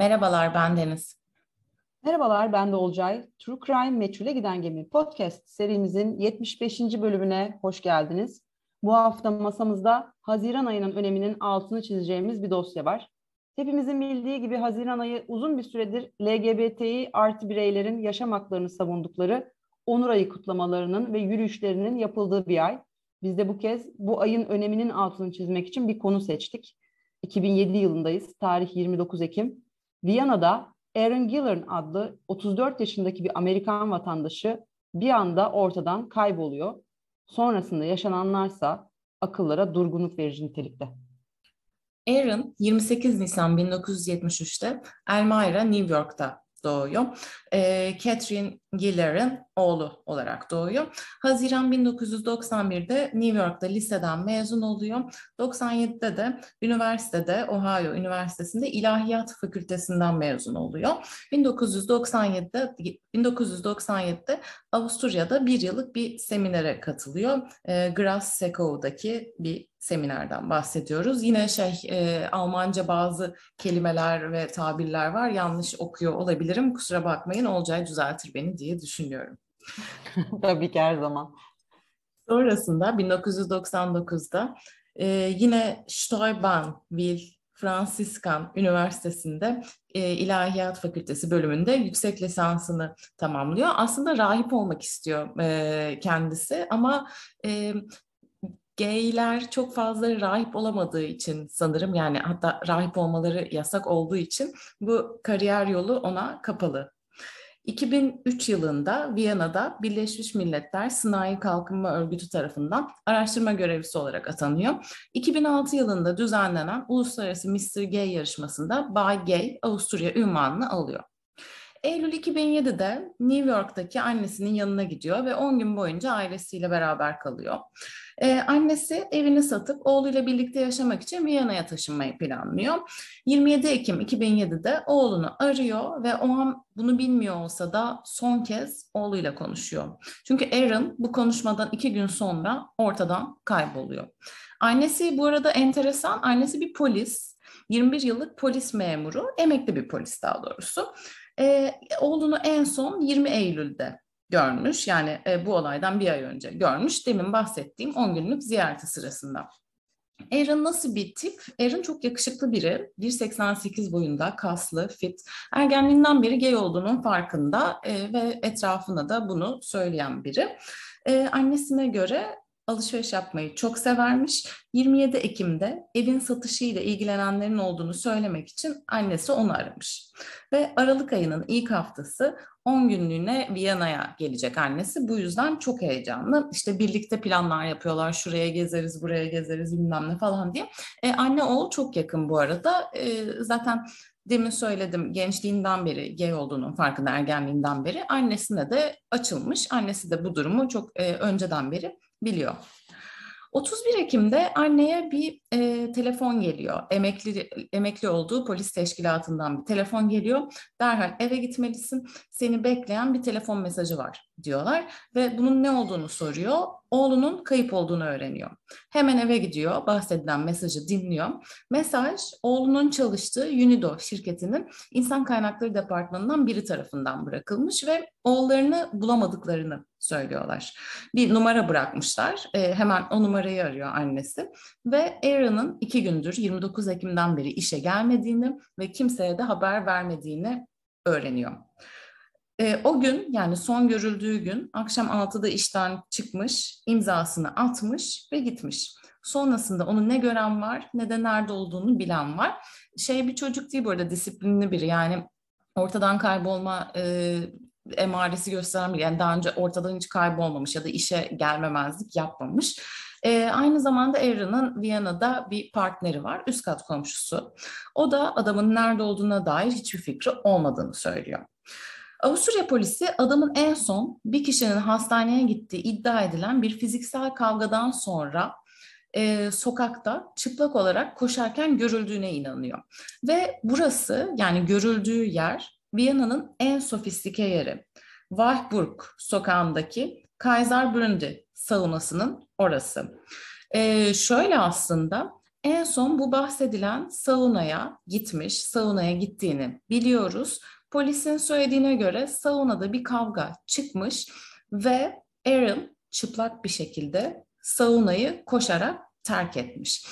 Merhabalar, ben Deniz. Merhabalar, ben de Olcay. True Crime Meçhule Giden Gemi podcast serimizin 75. bölümüne hoş geldiniz. Bu hafta masamızda Haziran ayının öneminin altını çizeceğimiz bir dosya var. Hepimizin bildiği gibi Haziran ayı uzun bir süredir LGBTİ artı bireylerin yaşam haklarını savundukları Onur Ayı kutlamalarının ve yürüyüşlerinin yapıldığı bir ay. Biz de bu kez bu ayın öneminin altını çizmek için bir konu seçtik. 2007 yılındayız. Tarih 29 Ekim. Viyana'da Aaron Gillern adlı 34 yaşındaki bir Amerikan vatandaşı bir anda ortadan kayboluyor. Sonrasında yaşananlarsa akıllara durgunluk verici nitelikte. Aaron 28 Nisan 1973'te Elmira, New York'ta doğuyor. E, Catherine Giller'in oğlu olarak doğuyor. Haziran 1991'de New York'ta liseden mezun oluyor. 97'de de üniversitede Ohio Üniversitesi'nde İlahiyat Fakültesinden mezun oluyor. 1997'de 1997'de Avusturya'da bir yıllık bir seminere katılıyor. E, Gras Seko'daki bir seminerden bahsediyoruz. Yine şey e, Almanca bazı kelimeler ve tabirler var. Yanlış okuyor olabilirim. Kusura bakmayın. Olcay düzeltir beni diye düşünüyorum. Tabii ki her zaman. Sonrasında 1999'da e, yine Steubenville Fransiskan Üniversitesi'nde e, İlahiyat Fakültesi bölümünde yüksek lisansını tamamlıyor. Aslında rahip olmak istiyor e, kendisi ama e, gayler çok fazla rahip olamadığı için sanırım yani hatta rahip olmaları yasak olduğu için bu kariyer yolu ona kapalı 2003 yılında Viyana'da Birleşmiş Milletler Sınai Kalkınma Örgütü tarafından araştırma görevlisi olarak atanıyor. 2006 yılında düzenlenen Uluslararası Mr. Gay yarışmasında Bay Gay Avusturya ünvanını alıyor. Eylül 2007'de New York'taki annesinin yanına gidiyor ve 10 gün boyunca ailesiyle beraber kalıyor. Ee, annesi evini satıp oğluyla birlikte yaşamak için Viyana'ya taşınmayı planlıyor. 27 Ekim 2007'de oğlunu arıyor ve o an bunu bilmiyor olsa da son kez oğluyla konuşuyor. Çünkü Aaron bu konuşmadan iki gün sonra ortadan kayboluyor. Annesi bu arada enteresan, annesi bir polis. 21 yıllık polis memuru, emekli bir polis daha doğrusu. Ee, oğlunu en son 20 Eylül'de görmüş. Yani e, bu olaydan bir ay önce görmüş. Demin bahsettiğim 10 günlük ziyareti sırasında. Aaron nasıl bir tip? Aaron çok yakışıklı biri. 1.88 boyunda, kaslı, fit. Ergenliğinden beri gay olduğunun farkında e, ve etrafına da bunu söyleyen biri. E, annesine göre alışveriş yapmayı çok severmiş. 27 Ekim'de evin satışıyla ilgilenenlerin olduğunu söylemek için annesi onu aramış. Ve Aralık ayının ilk haftası 10 günlüğüne Viyana'ya gelecek annesi. Bu yüzden çok heyecanlı. İşte birlikte planlar yapıyorlar. Şuraya gezeriz, buraya gezeriz bilmem ne falan diye. E, anne oğul çok yakın bu arada. E, zaten demin söyledim gençliğinden beri gay olduğunun farkında ergenliğinden beri. Annesine de açılmış. Annesi de bu durumu çok e, önceden beri biliyor. 31 Ekim'de anneye bir e, telefon geliyor. Emekli emekli olduğu polis teşkilatından bir telefon geliyor. Derhal eve gitmelisin. Seni bekleyen bir telefon mesajı var diyorlar ve bunun ne olduğunu soruyor. Oğlunun kayıp olduğunu öğreniyor. Hemen eve gidiyor, bahsedilen mesajı dinliyor. Mesaj oğlunun çalıştığı Unido şirketinin insan kaynakları departmanından biri tarafından bırakılmış ve oğullarını bulamadıklarını söylüyorlar. Bir numara bırakmışlar. E, hemen o numarayı arıyor annesi ve Aaron'ın iki gündür 29 Ekim'den beri işe gelmediğini ve kimseye de haber vermediğini öğreniyor. E, o gün yani son görüldüğü gün akşam 6'da işten çıkmış, imzasını atmış ve gitmiş. Sonrasında onu ne gören var ne de nerede olduğunu bilen var. Şey bir çocuk değil bu arada disiplinli biri yani ortadan kaybolma e, emaresi gösteren biri. Yani daha önce ortadan hiç kaybolmamış ya da işe gelmemezlik yapmamış. E, aynı zamanda Aaron'ın Viyana'da bir partneri var, üst kat komşusu. O da adamın nerede olduğuna dair hiçbir fikri olmadığını söylüyor. Avusturya polisi adamın en son bir kişinin hastaneye gittiği iddia edilen bir fiziksel kavgadan sonra e, sokakta çıplak olarak koşarken görüldüğüne inanıyor. Ve burası yani görüldüğü yer Viyana'nın en sofistike yeri. Wartburg sokağındaki Kaiser Bründi orası. E, şöyle aslında En son bu bahsedilen saunaya gitmiş, saunaya gittiğini biliyoruz. Polisin söylediğine göre saunada bir kavga çıkmış ve Aaron çıplak bir şekilde saunayı koşarak terk etmiş.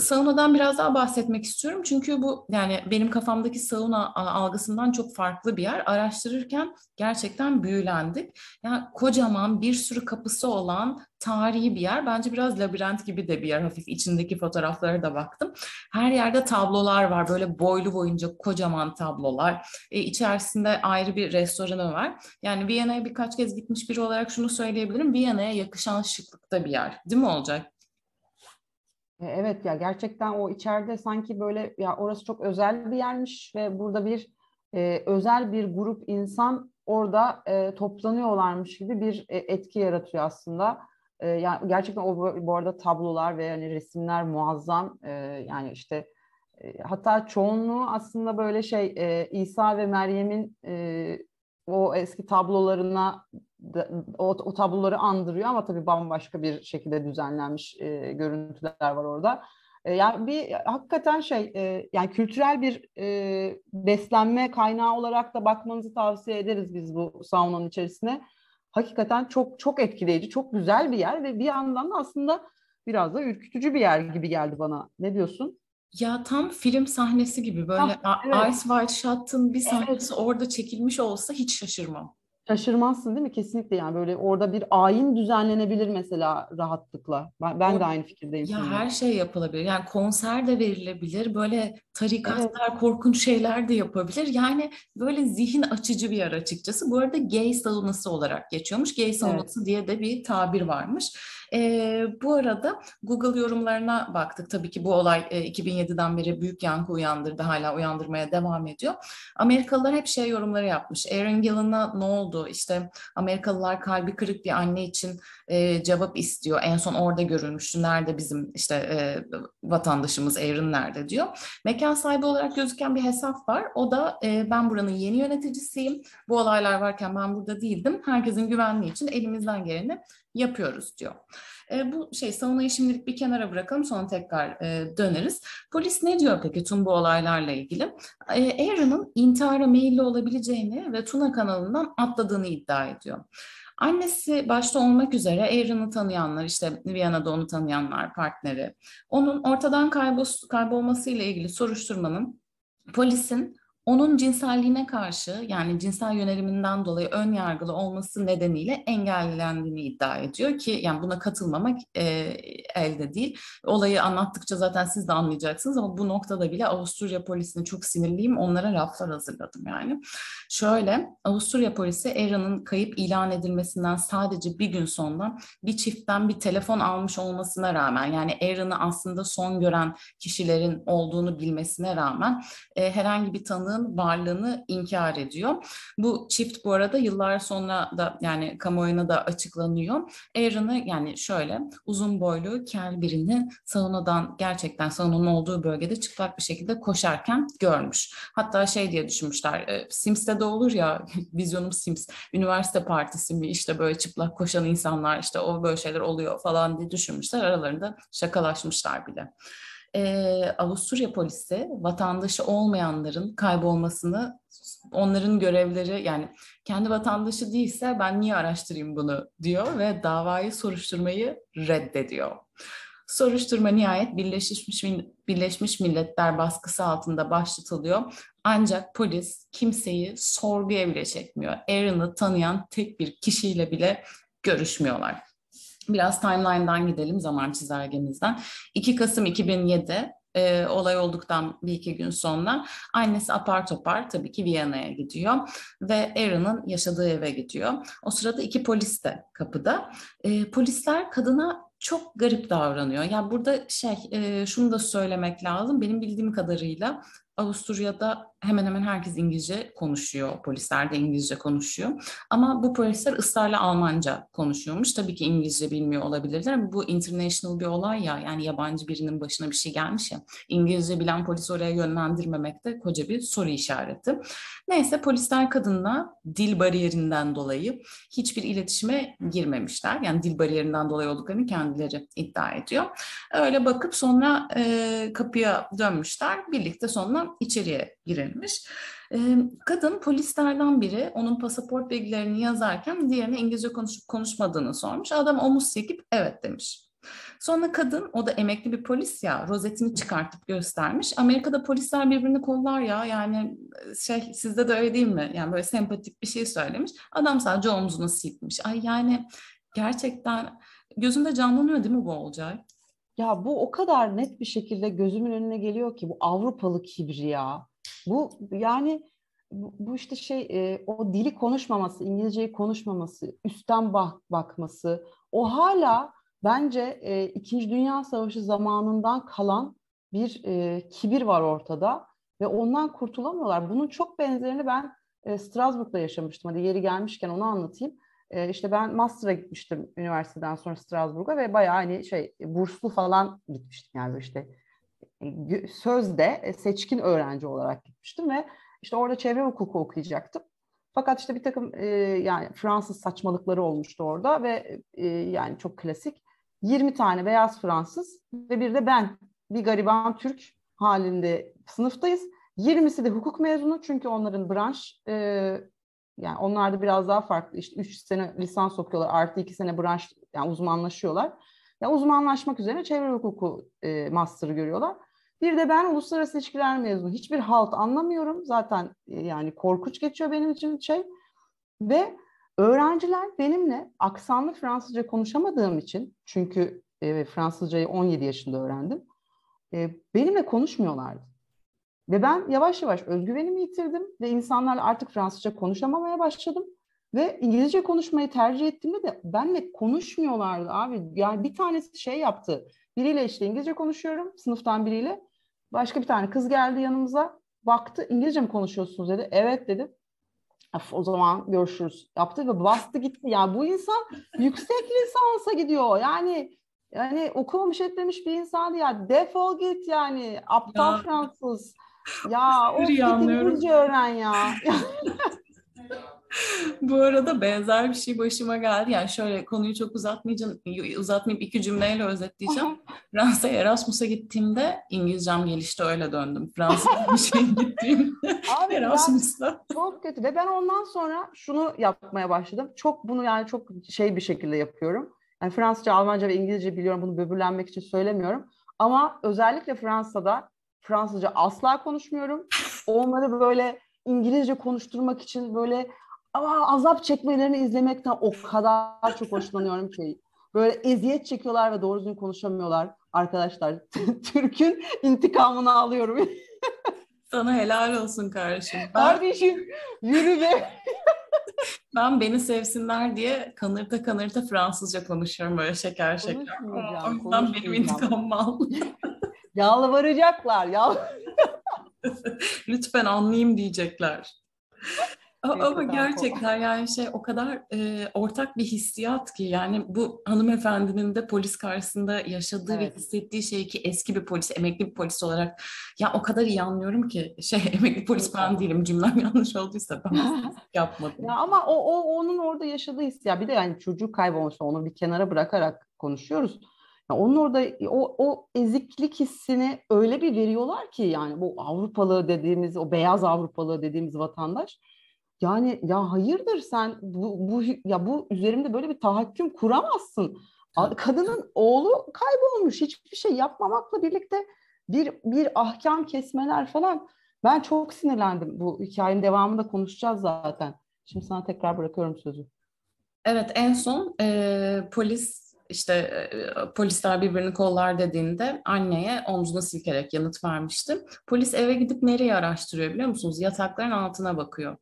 Saunadan biraz daha bahsetmek istiyorum çünkü bu yani benim kafamdaki sauna algısından çok farklı bir yer. Araştırırken gerçekten büyülendik. Yani kocaman bir sürü kapısı olan tarihi bir yer. Bence biraz labirent gibi de bir yer. Hafif içindeki fotoğraflara da baktım. Her yerde tablolar var. Böyle boylu boyunca kocaman tablolar. E, içerisinde ayrı bir restoranı var. Yani Viyana'ya birkaç kez gitmiş biri olarak şunu söyleyebilirim. Viyana'ya yakışan şıklıkta bir yer. Değil mi olacak? E, evet ya gerçekten o içeride sanki böyle ya orası çok özel bir yermiş ve burada bir e, özel bir grup insan orada e, toplanıyorlarmış gibi bir e, etki yaratıyor aslında. E, yani gerçekten o bu arada tablolar ve yani resimler muazzam. E, yani işte e, hatta çoğunluğu aslında böyle şey e, İsa ve Meryem'in e, o eski tablolarına o, o tabloları andırıyor ama tabii bambaşka bir şekilde düzenlenmiş e, görüntüler var orada. E, yani bir hakikaten şey e, yani kültürel bir e, beslenme kaynağı olarak da bakmanızı tavsiye ederiz biz bu saunanın içerisine. Hakikaten çok çok etkileyici, çok güzel bir yer ve bir yandan da aslında biraz da ürkütücü bir yer gibi geldi bana. Ne diyorsun? Ya tam film sahnesi gibi böyle ah, evet. Ice White Shot'ın bir sahnesi evet. orada çekilmiş olsa hiç şaşırmam. Şaşırmazsın değil mi? Kesinlikle yani böyle orada bir ayin düzenlenebilir mesela rahatlıkla. Ben, ben o, de aynı fikirdeyim. Ya seninle. her şey yapılabilir. Yani konser de verilebilir. Böyle tarikatlar, evet. korkunç şeyler de yapabilir. Yani böyle zihin açıcı bir yer açıkçası. Bu arada gay saunası olarak geçiyormuş. Gay saunası evet. diye de bir tabir varmış. E, bu arada Google yorumlarına baktık. Tabii ki bu olay e, 2007'den beri büyük yankı uyandırdı. Hala uyandırmaya devam ediyor. Amerikalılar hep şey yorumları yapmış. Aaron Gillen'a ne oldu? İşte Amerikalılar kalbi kırık bir anne için e, cevap istiyor. En son orada görülmüştü. Nerede bizim işte e, vatandaşımız Aaron nerede diyor. Mekan sahibi olarak gözüken bir hesap var. O da e, ben buranın yeni yöneticisiyim. Bu olaylar varken ben burada değildim. Herkesin güvenliği için elimizden geleni yapıyoruz diyor. E, bu şey savunayı şimdilik bir kenara bırakalım sonra tekrar e, döneriz. Polis ne diyor peki tüm bu olaylarla ilgili? E, Aaron'ın intihara meyilli olabileceğini ve Tuna kanalından atladığını iddia ediyor. Annesi başta olmak üzere Aaron'ı tanıyanlar, işte Viyana'da onu tanıyanlar, partneri, onun ortadan kaybol kaybolmasıyla ilgili soruşturmanın polisin onun cinselliğine karşı yani cinsel yöneliminden dolayı ön yargılı olması nedeniyle engellendiğini iddia ediyor ki yani buna katılmamak e, elde değil. Olayı anlattıkça zaten siz de anlayacaksınız ama bu noktada bile Avusturya polisine çok sinirliyim. Onlara laflar hazırladım yani. Şöyle Avusturya polisi Aaron'ın kayıp ilan edilmesinden sadece bir gün sonra bir çiftten bir telefon almış olmasına rağmen yani Aaron'ı aslında son gören kişilerin olduğunu bilmesine rağmen e, herhangi bir tanığın Aaron'ın varlığını inkar ediyor. Bu çift bu arada yıllar sonra da yani kamuoyuna da açıklanıyor. Aaron'ı yani şöyle uzun boylu kel birini saunadan gerçekten saunanın olduğu bölgede çıplak bir şekilde koşarken görmüş. Hatta şey diye düşünmüşler e, Sims'te de olur ya vizyonum Sims üniversite partisi mi işte böyle çıplak koşan insanlar işte o böyle şeyler oluyor falan diye düşünmüşler aralarında şakalaşmışlar bile e, Avusturya polisi vatandaşı olmayanların kaybolmasını onların görevleri yani kendi vatandaşı değilse ben niye araştırayım bunu diyor ve davayı soruşturmayı reddediyor. Soruşturma nihayet Birleşmiş, Birleşmiş Milletler baskısı altında başlatılıyor. Ancak polis kimseyi sorguya bile çekmiyor. Aaron'ı tanıyan tek bir kişiyle bile görüşmüyorlar. Biraz timeline'dan gidelim zaman çizelgemizden. 2 Kasım 2007 e, olay olduktan bir iki gün sonra annesi apar topar tabii ki Viyana'ya gidiyor ve Aaron'ın yaşadığı eve gidiyor. O sırada iki polis de kapıda. E, polisler kadına çok garip davranıyor. Yani burada şey e, şunu da söylemek lazım. Benim bildiğim kadarıyla Avusturya'da hemen hemen herkes İngilizce konuşuyor. Polisler de İngilizce konuşuyor. Ama bu polisler ısrarla Almanca konuşuyormuş. Tabii ki İngilizce bilmiyor olabilirler ama bu international bir olay ya. Yani yabancı birinin başına bir şey gelmiş ya. İngilizce bilen polis oraya yönlendirmemek de koca bir soru işareti. Neyse polisler kadınla dil bariyerinden dolayı hiçbir iletişime girmemişler. Yani dil bariyerinden dolayı olduklarını kendileri iddia ediyor. Öyle bakıp sonra e, kapıya dönmüşler. Birlikte sonra içeriye girilmiş. E, kadın polislerden biri onun pasaport bilgilerini yazarken diğerine İngilizce konuşup konuşmadığını sormuş. Adam omuz çekip evet demiş. Sonra kadın, o da emekli bir polis ya, rozetini çıkartıp göstermiş. Amerika'da polisler birbirini kollar ya, yani şey sizde de öyle değil mi? Yani böyle sempatik bir şey söylemiş. Adam sadece omzunu silmiş. Ay yani gerçekten gözünde canlanıyor değil mi bu Olcay? Ya bu o kadar net bir şekilde gözümün önüne geliyor ki bu Avrupalı kibri ya. Bu yani bu, bu işte şey e, o dili konuşmaması, İngilizceyi konuşmaması, üstten bak bakması o hala bence e, İkinci Dünya Savaşı zamanından kalan bir e, kibir var ortada ve ondan kurtulamıyorlar. Bunun çok benzerini ben e, Strasbourg'da yaşamıştım. Hadi yeri gelmişken onu anlatayım. E, işte ben master'a gitmiştim üniversiteden sonra Strasbourg'a ve bayağı hani şey burslu falan gitmiştim yani işte e, sözde e, seçkin öğrenci olarak gitmiştim ve işte orada çevre hukuku okuyacaktım. Fakat işte bir takım e, yani Fransız saçmalıkları olmuştu orada ve e, yani çok klasik 20 tane beyaz Fransız ve bir de ben bir gariban Türk halinde sınıftayız. 20'si de hukuk mezunu çünkü onların branş e, yani onlar da biraz daha farklı. İşte 3 sene lisans okuyorlar artı 2 sene branş yani uzmanlaşıyorlar. Ya uzmanlaşmak üzere çevre hukuku e, master'ı görüyorlar. Bir de ben uluslararası ilişkiler mezunu. Hiçbir halt anlamıyorum. Zaten e, yani korkunç geçiyor benim için şey. Ve öğrenciler benimle aksanlı Fransızca konuşamadığım için çünkü e, Fransızcayı 17 yaşında öğrendim. E, benimle konuşmuyorlardı. Ve ben yavaş yavaş özgüvenimi yitirdim ve insanlarla artık Fransızca konuşamamaya başladım. Ve İngilizce konuşmayı tercih ettiğimde de benle konuşmuyorlardı abi. Yani bir tanesi şey yaptı. Biriyle işte İngilizce konuşuyorum sınıftan biriyle. Başka bir tane kız geldi yanımıza. Baktı İngilizce mi konuşuyorsunuz dedi. Evet dedim. Of, o zaman görüşürüz yaptı ve bastı gitti. Ya yani bu insan yüksek lisansa gidiyor. Yani yani okumamış etmemiş bir insan ya. Defol git yani. Aptal ya. Fransız. Ya o İngilizce öğren ya. Bu arada benzer bir şey başıma geldi. Yani şöyle konuyu çok uzatmayacağım, uzatmayıp iki cümleyle özetleyeceğim. Fransa'ya Erasmus'a gittiğimde İngilizcem gelişti öyle döndüm. Fransa'ya bir şey gittiğimde Abi Erasmus'ta. Çok kötü ve ben ondan sonra şunu yapmaya başladım. Çok bunu yani çok şey bir şekilde yapıyorum. Yani Fransızca, Almanca ve İngilizce biliyorum. Bunu böbürlenmek için söylemiyorum. Ama özellikle Fransa'da Fransızca asla konuşmuyorum. Onları böyle İngilizce konuşturmak için böyle ama azap çekmelerini izlemekten o kadar çok hoşlanıyorum ki. Böyle eziyet çekiyorlar ve doğru düzgün konuşamıyorlar. Arkadaşlar Türk'ün intikamını alıyorum. Sana helal olsun kardeşim. Ben... Kardeşim yürü be. ben beni sevsinler diye kanırta kanırta Fransızca konuşuyorum böyle şeker şeker. O yüzden benim intikamımı al. Yalvaracaklar. Yal Lütfen anlayayım diyecekler. Ama gerçekten yani şey o kadar e, ortak bir hissiyat ki yani bu hanımefendinin de polis karşısında yaşadığı evet. ve hissettiği şey ki eski bir polis, emekli bir polis olarak ya o kadar iyi anlıyorum ki şey emekli polis ben değilim cümlem yanlış olduysa ben yapmadım. Ya ama o, o onun orada yaşadığı his ya bir de yani çocuk kaybolmuşsa onu bir kenara bırakarak konuşuyoruz. Onun orada o, o eziklik hissini öyle bir veriyorlar ki yani bu Avrupalı dediğimiz o beyaz Avrupalı dediğimiz vatandaş yani ya hayırdır sen bu, bu ya bu üzerimde böyle bir tahakküm kuramazsın. Kadının oğlu kaybolmuş hiçbir şey yapmamakla birlikte bir bir ahkam kesmeler falan. Ben çok sinirlendim. Bu hikayenin devamında konuşacağız zaten. Şimdi sana tekrar bırakıyorum sözü. Evet en son e, polis işte e, polisler birbirini kollar dediğinde anneye omzuna silkerek yanıt vermiştim. Polis eve gidip nereye araştırıyor biliyor musunuz? Yatakların altına bakıyor.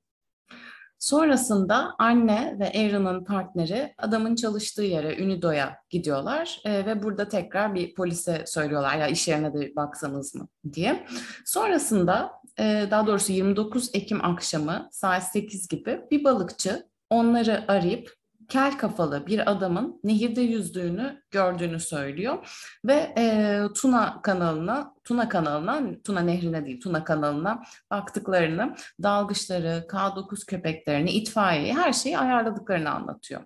Sonrasında anne ve Aaron'ın partneri adamın çalıştığı yere Unido'ya gidiyorlar e, ve burada tekrar bir polise söylüyorlar ya iş yerine de baksanız mı diye. Sonrasında e, daha doğrusu 29 Ekim akşamı saat 8 gibi bir balıkçı onları arayıp kel kafalı bir adamın nehirde yüzdüğünü gördüğünü söylüyor ve e, Tuna kanalına, Tuna kanalına, Tuna nehrine değil Tuna kanalına baktıklarını, dalgıçları, K9 köpeklerini, itfaiyeyi her şeyi ayarladıklarını anlatıyor.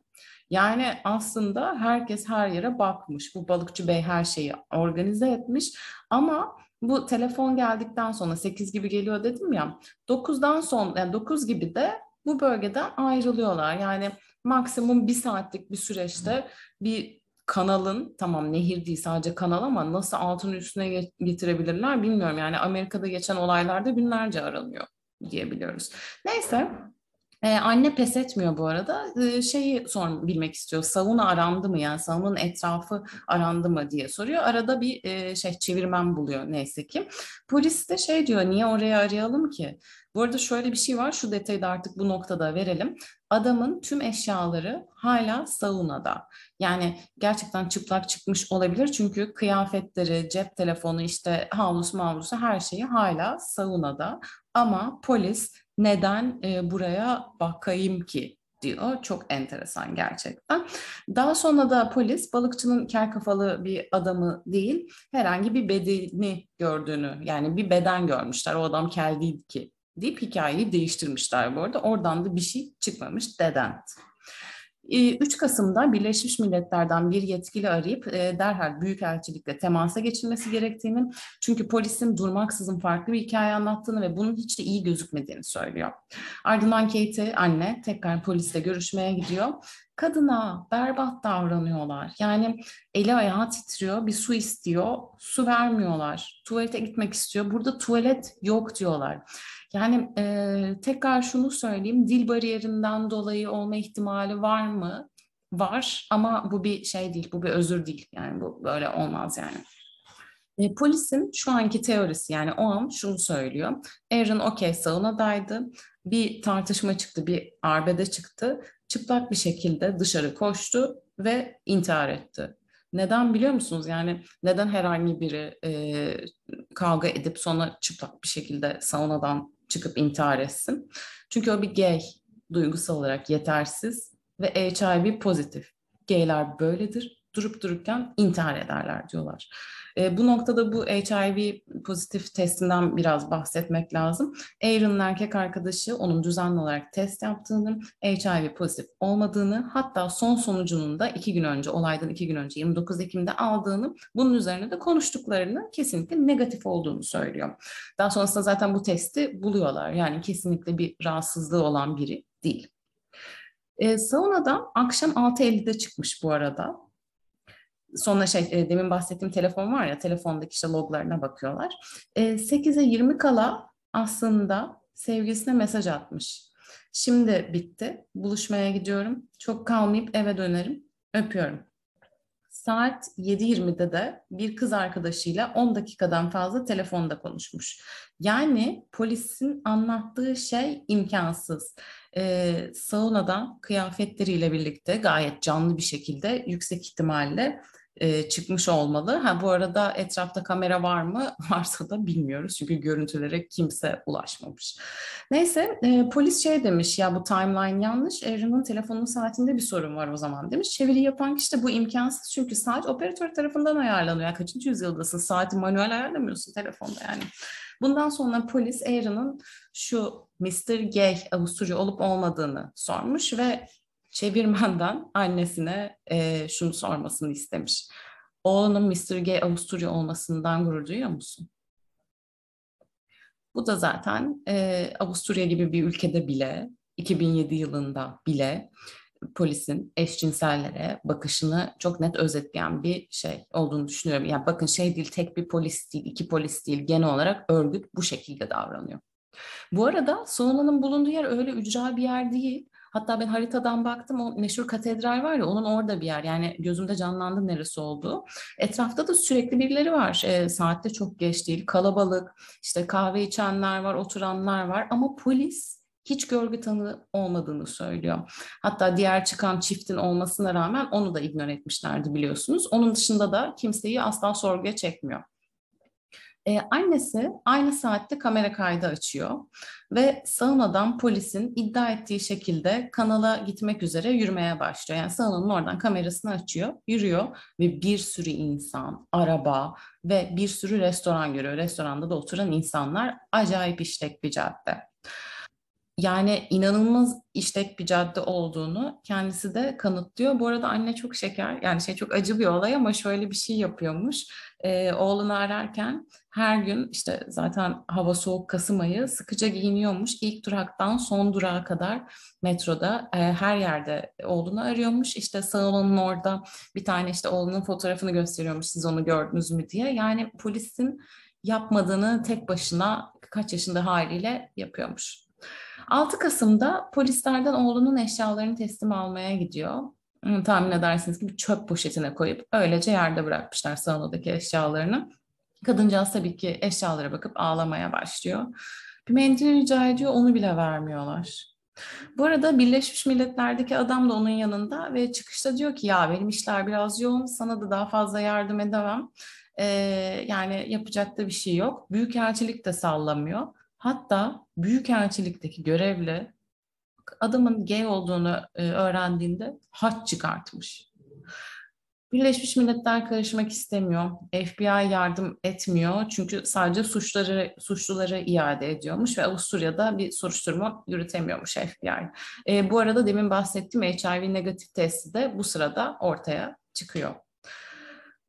Yani aslında herkes her yere bakmış. Bu balıkçı bey her şeyi organize etmiş ama bu telefon geldikten sonra 8 gibi geliyor dedim ya 9'dan sonra yani 9 gibi de bu bölgeden ayrılıyorlar. Yani maksimum bir saatlik bir süreçte bir kanalın tamam nehir değil sadece kanal ama nasıl altını üstüne getirebilirler bilmiyorum. Yani Amerika'da geçen olaylarda günlerce aranıyor diyebiliyoruz. Neyse ee, anne pes etmiyor bu arada. Ee, şeyi sor bilmek istiyor. Sauna arandı mı yani saunanın etrafı arandı mı diye soruyor. Arada bir e, şey çevirmen buluyor neyse ki. Polis de şey diyor niye oraya arayalım ki? Bu arada şöyle bir şey var, şu detayı da artık bu noktada verelim. Adamın tüm eşyaları hala saunada. Yani gerçekten çıplak çıkmış olabilir çünkü kıyafetleri, cep telefonu, işte havlusu mavlusu her şeyi hala saunada. Ama polis neden e, buraya bakayım ki diyor. Çok enteresan gerçekten. Daha sonra da polis balıkçının kel kafalı bir adamı değil, herhangi bir bedeni gördüğünü, yani bir beden görmüşler. O adam kel değil ki deyip hikayeyi değiştirmişler bu arada. Oradan da bir şey çıkmamış. Dedent. 3 Kasım'da Birleşmiş Milletler'den bir yetkili arayıp e, derhal Büyükelçilikle temasa geçilmesi gerektiğini, çünkü polisin durmaksızın farklı bir hikaye anlattığını ve bunun hiç de iyi gözükmediğini söylüyor. Ardından Katie anne tekrar polisle görüşmeye gidiyor. Kadına berbat davranıyorlar. Yani eli ayağı titriyor, bir su istiyor, su vermiyorlar. Tuvalete gitmek istiyor. Burada tuvalet yok diyorlar. Yani e, tekrar şunu söyleyeyim, dil bariyerinden dolayı olma ihtimali var mı? Var ama bu bir şey değil, bu bir özür değil. Yani bu böyle olmaz yani. E, polisin şu anki teorisi yani o an şunu söylüyor. Aaron okey saunadaydı. Bir tartışma çıktı, bir arbede çıktı. Çıplak bir şekilde dışarı koştu ve intihar etti. Neden biliyor musunuz? Yani neden herhangi biri e, kavga edip sonra çıplak bir şekilde saunadan çıkıp intihar etsin. Çünkü o bir gay, duygusal olarak yetersiz ve HIV pozitif. Gayler böyledir. Durup dururken intihar ederler diyorlar. E, bu noktada bu HIV pozitif testinden biraz bahsetmek lazım. Aaron'ın erkek arkadaşı onun düzenli olarak test yaptığını, HIV pozitif olmadığını, hatta son sonucunun da iki gün önce, olaydan iki gün önce 29 Ekim'de aldığını, bunun üzerine de konuştuklarını kesinlikle negatif olduğunu söylüyor. Daha sonrasında zaten bu testi buluyorlar. Yani kesinlikle bir rahatsızlığı olan biri değil. E, saunadan akşam 6.50'de çıkmış bu arada sonra şey e, demin bahsettiğim telefon var ya telefondaki işte loglarına bakıyorlar. E, 8'e 20 kala aslında sevgilisine mesaj atmış. Şimdi bitti. Buluşmaya gidiyorum. Çok kalmayıp eve dönerim. Öpüyorum. Saat 7.20'de de bir kız arkadaşıyla 10 dakikadan fazla telefonda konuşmuş. Yani polisin anlattığı şey imkansız. Ee, saunadan kıyafetleriyle birlikte gayet canlı bir şekilde yüksek ihtimalle e, çıkmış olmalı. Ha bu arada etrafta kamera var mı? Varsa da bilmiyoruz çünkü görüntülere kimse ulaşmamış. Neyse e, polis şey demiş ya bu timeline yanlış. Aaron'ın telefonun saatinde bir sorun var o zaman demiş. Çeviri yapan kişi de bu imkansız çünkü saat operatör tarafından ayarlanıyor. Yani kaçıncı yüzyıldasın? Saati manuel ayarlamıyorsun telefonda yani. Bundan sonra polis Aaron'ın şu Mr. Gay Avusturya olup olmadığını sormuş ve çevirmenden annesine e, şunu sormasını istemiş. Oğlunun Mr. Gay Avusturya olmasından gurur duyuyor musun? Bu da zaten e, Avusturya gibi bir ülkede bile 2007 yılında bile polisin eşcinsellere bakışını çok net özetleyen bir şey olduğunu düşünüyorum. Yani bakın şey değil tek bir polis değil, iki polis değil genel olarak örgüt bu şekilde davranıyor. Bu arada Sonan'ın bulunduğu yer öyle ücra bir yer değil. Hatta ben haritadan baktım o meşhur katedral var ya onun orada bir yer. Yani gözümde canlandı neresi olduğu. Etrafta da sürekli birileri var. E, saatte çok geç değil. Kalabalık. işte kahve içenler var, oturanlar var. Ama polis hiç görgü tanığı olmadığını söylüyor. Hatta diğer çıkan çiftin olmasına rağmen onu da ignore etmişlerdi biliyorsunuz. Onun dışında da kimseyi asla sorguya çekmiyor. Ee, annesi aynı saatte kamera kaydı açıyor ve saunadan polisin iddia ettiği şekilde kanala gitmek üzere yürümeye başlıyor. Yani saunanın oradan kamerasını açıyor, yürüyor ve bir sürü insan, araba ve bir sürü restoran görüyor. Restoranda da oturan insanlar acayip işlek bir cadde. Yani inanılmaz işlek bir cadde olduğunu kendisi de kanıtlıyor. Bu arada anne çok şeker, yani şey çok acı bir olay ama şöyle bir şey yapıyormuş. Ee, oğlunu ararken her gün işte zaten hava soğuk Kasım ayı sıkıca giyiniyormuş. İlk duraktan son durağa kadar metroda e, her yerde oğlunu arıyormuş. İşte salonun orada bir tane işte oğlunun fotoğrafını gösteriyormuş siz onu gördünüz mü diye. Yani polisin yapmadığını tek başına kaç yaşında haliyle yapıyormuş. 6 Kasım'da polislerden oğlunun eşyalarını teslim almaya gidiyor. Tahmin edersiniz ki bir çöp poşetine koyup öylece yerde bırakmışlar salondaki eşyalarını. Kadıncağız tabii ki eşyalara bakıp ağlamaya başlıyor. Bir mendil rica ediyor, onu bile vermiyorlar. Bu arada Birleşmiş Milletler'deki adam da onun yanında ve çıkışta diyor ki ya benim işler biraz yoğun, sana da daha fazla yardım edemem. Ee, yani yapacak da bir şey yok. Büyükelçilik de sallamıyor. Hatta Büyükelçilikteki görevli adamın gay olduğunu e, öğrendiğinde haç çıkartmış. Birleşmiş Milletler karışmak istemiyor. FBI yardım etmiyor çünkü sadece suçları suçluları iade ediyormuş ve Avusturya'da bir soruşturma yürütemiyormuş FBI. E, bu arada demin bahsettiğim HIV negatif testi de bu sırada ortaya çıkıyor.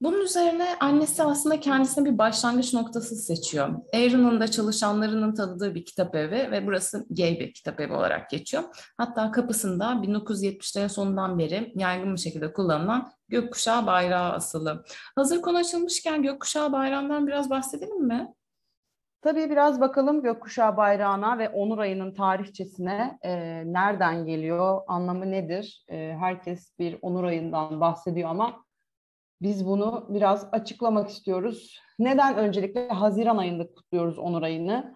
Bunun üzerine annesi aslında kendisine bir başlangıç noktası seçiyor. Aaron'un da çalışanlarının tanıdığı bir kitap evi ve burası gay bir kitap evi olarak geçiyor. Hatta kapısında 1970'lerin sonundan beri yaygın bir şekilde kullanılan gökkuşağı bayrağı asılı. Hazır konu açılmışken gökkuşağı bayrağından biraz bahsedelim mi? Tabii biraz bakalım gökkuşağı bayrağına ve Onur ayının tarihçesine e, nereden geliyor, anlamı nedir? E, herkes bir Onur ayından bahsediyor ama biz bunu biraz açıklamak istiyoruz. Neden öncelikle Haziran ayında kutluyoruz Onur ayını?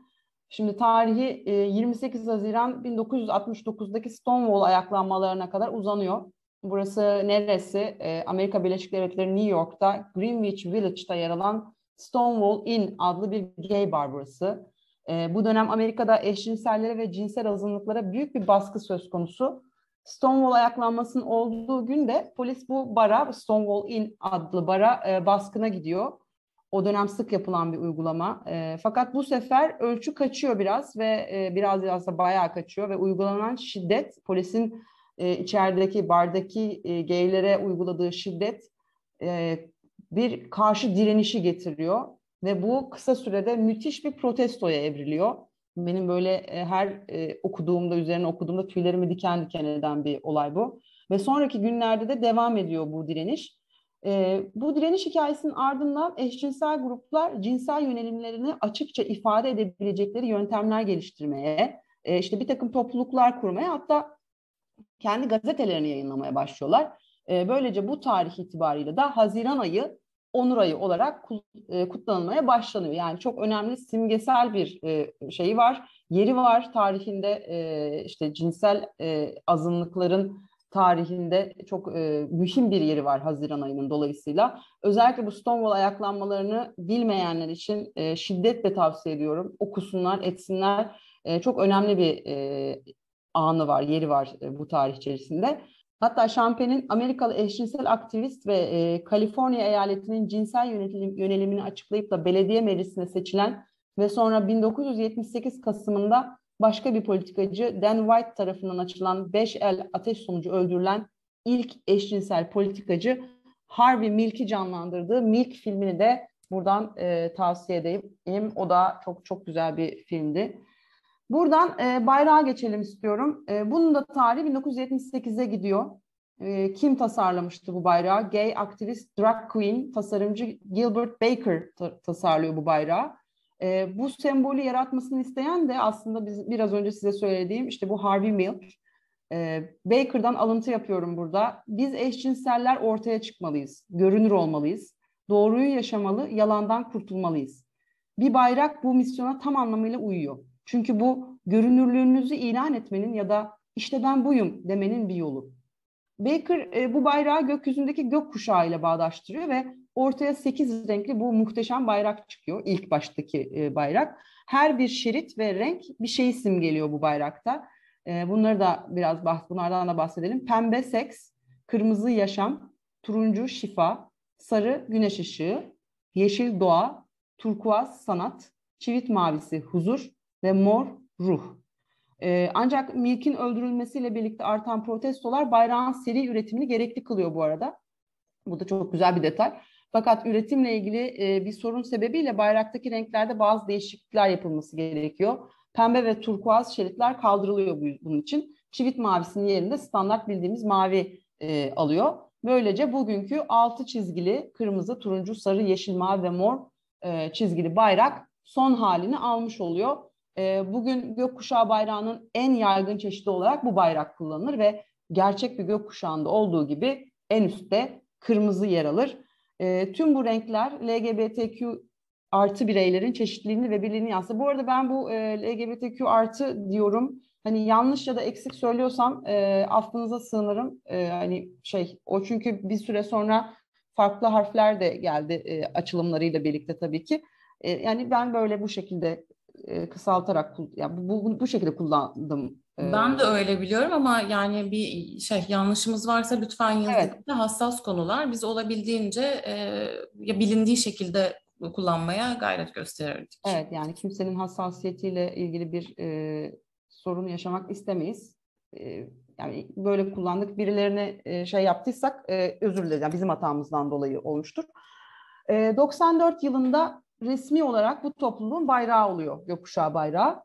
Şimdi tarihi 28 e, Haziran 1969'daki Stonewall ayaklanmalarına kadar uzanıyor. Burası neresi? E, Amerika Birleşik Devletleri New York'ta Greenwich Village'da yer alan Stonewall Inn adlı bir gay bar burası. E, bu dönem Amerika'da eşcinsellere ve cinsel azınlıklara büyük bir baskı söz konusu. Stonewall ayaklanmasının olduğu günde polis bu bara, Stonewall Inn adlı bara e, baskına gidiyor. O dönem sık yapılan bir uygulama. E, fakat bu sefer ölçü kaçıyor biraz ve e, biraz aslında bayağı kaçıyor ve uygulanan şiddet, polisin e, içerideki bardaki e, geylere uyguladığı şiddet e, bir karşı direnişi getiriyor ve bu kısa sürede müthiş bir protestoya evriliyor benim böyle e, her e, okuduğumda, üzerine okuduğumda tüylerimi diken diken eden bir olay bu. Ve sonraki günlerde de devam ediyor bu direniş. E, bu direniş hikayesinin ardından eşcinsel gruplar cinsel yönelimlerini açıkça ifade edebilecekleri yöntemler geliştirmeye, e, işte bir takım topluluklar kurmaya hatta kendi gazetelerini yayınlamaya başlıyorlar. E, böylece bu tarih itibariyle de Haziran ayı onur ayı olarak e, kutlanmaya başlanıyor. Yani çok önemli simgesel bir e, şeyi var, yeri var tarihinde e, işte cinsel azınlıkların tarihinde çok mühim bir yeri var Haziran ayının dolayısıyla. Özellikle bu Stonewall ayaklanmalarını bilmeyenler için şiddetle tavsiye ediyorum. Okusunlar, etsinler. Çok önemli bir anı var, yeri var bu tarih içerisinde. Hatta Champagne'in Amerikalı eşcinsel aktivist ve e, Kaliforniya eyaletinin cinsel yönelim, yönelimini açıklayıp da belediye meclisine seçilen ve sonra 1978 Kasım'ında başka bir politikacı Dan White tarafından açılan 5 el ateş sonucu öldürülen ilk eşcinsel politikacı Harvey Milk'i canlandırdığı Milk filmini de buradan e, tavsiye edeyim. O da çok çok güzel bir filmdi. Buradan e, bayrağa geçelim istiyorum. E, bunun da tarihi 1978'e gidiyor. E, kim tasarlamıştı bu bayrağı? Gay aktivist, drag queen, tasarımcı Gilbert Baker ta- tasarlıyor bu bayrağı. E, bu sembolü yaratmasını isteyen de aslında biz biraz önce size söylediğim işte bu Harvey Milk. E, Baker'dan alıntı yapıyorum burada. Biz eşcinseller ortaya çıkmalıyız, görünür olmalıyız, doğruyu yaşamalı, yalandan kurtulmalıyız. Bir bayrak bu misyona tam anlamıyla uyuyor. Çünkü bu görünürlüğünüzü ilan etmenin ya da işte ben buyum demenin bir yolu. Baker e, bu bayrağı gökyüzündeki gökkuşağı ile bağdaştırıyor ve ortaya sekiz renkli bu muhteşem bayrak çıkıyor. İlk baştaki e, bayrak. Her bir şerit ve renk bir şeyi simgeliyor bu bayrakta. E, bunları da biraz bahs bunlardan da bahsedelim. Pembe seks, kırmızı yaşam, turuncu şifa, sarı güneş ışığı, yeşil doğa, turkuaz sanat, çivit mavisi huzur ve mor ruh. Ee, ancak Milk'in öldürülmesiyle birlikte artan protestolar bayrağın seri üretimini gerekli kılıyor bu arada. Bu da çok güzel bir detay. Fakat üretimle ilgili e, bir sorun sebebiyle bayraktaki renklerde bazı değişiklikler yapılması gerekiyor. Pembe ve turkuaz şeritler kaldırılıyor bunun için. Çivit mavisinin yerinde standart bildiğimiz mavi e, alıyor. Böylece bugünkü altı çizgili kırmızı, turuncu, sarı, yeşil, mavi ve mor e, çizgili bayrak son halini almış oluyor. E, bugün gökkuşağı bayrağının en yaygın çeşidi olarak bu bayrak kullanılır ve gerçek bir gökkuşağında olduğu gibi en üstte kırmızı yer alır. E, tüm bu renkler LGBTQ artı bireylerin çeşitliliğini ve birliğini yansıtır. Bu arada ben bu e, LGBTQ artı diyorum. Hani yanlış ya da eksik söylüyorsam e, affınıza sığınırım. E, hani şey o çünkü bir süre sonra farklı harfler de geldi e, açılımlarıyla birlikte tabii ki. E, yani ben böyle bu şekilde e, kısaltarak yani bu, bu, bu şekilde kullandım. E. Ben de öyle biliyorum ama yani bir şey yanlışımız varsa lütfen yazın. Evet. Hassas konular. Biz olabildiğince e, ya bilindiği şekilde kullanmaya gayret gösterdik. Evet yani kimsenin hassasiyetiyle ilgili bir e, sorun yaşamak istemeyiz. E, yani böyle kullandık birilerine e, şey yaptıysak e, özür dileriz. Yani bizim hatamızdan dolayı olmuştur. E, 94 yılında resmi olarak bu topluluğun bayrağı oluyor, gökkuşağı bayrağı.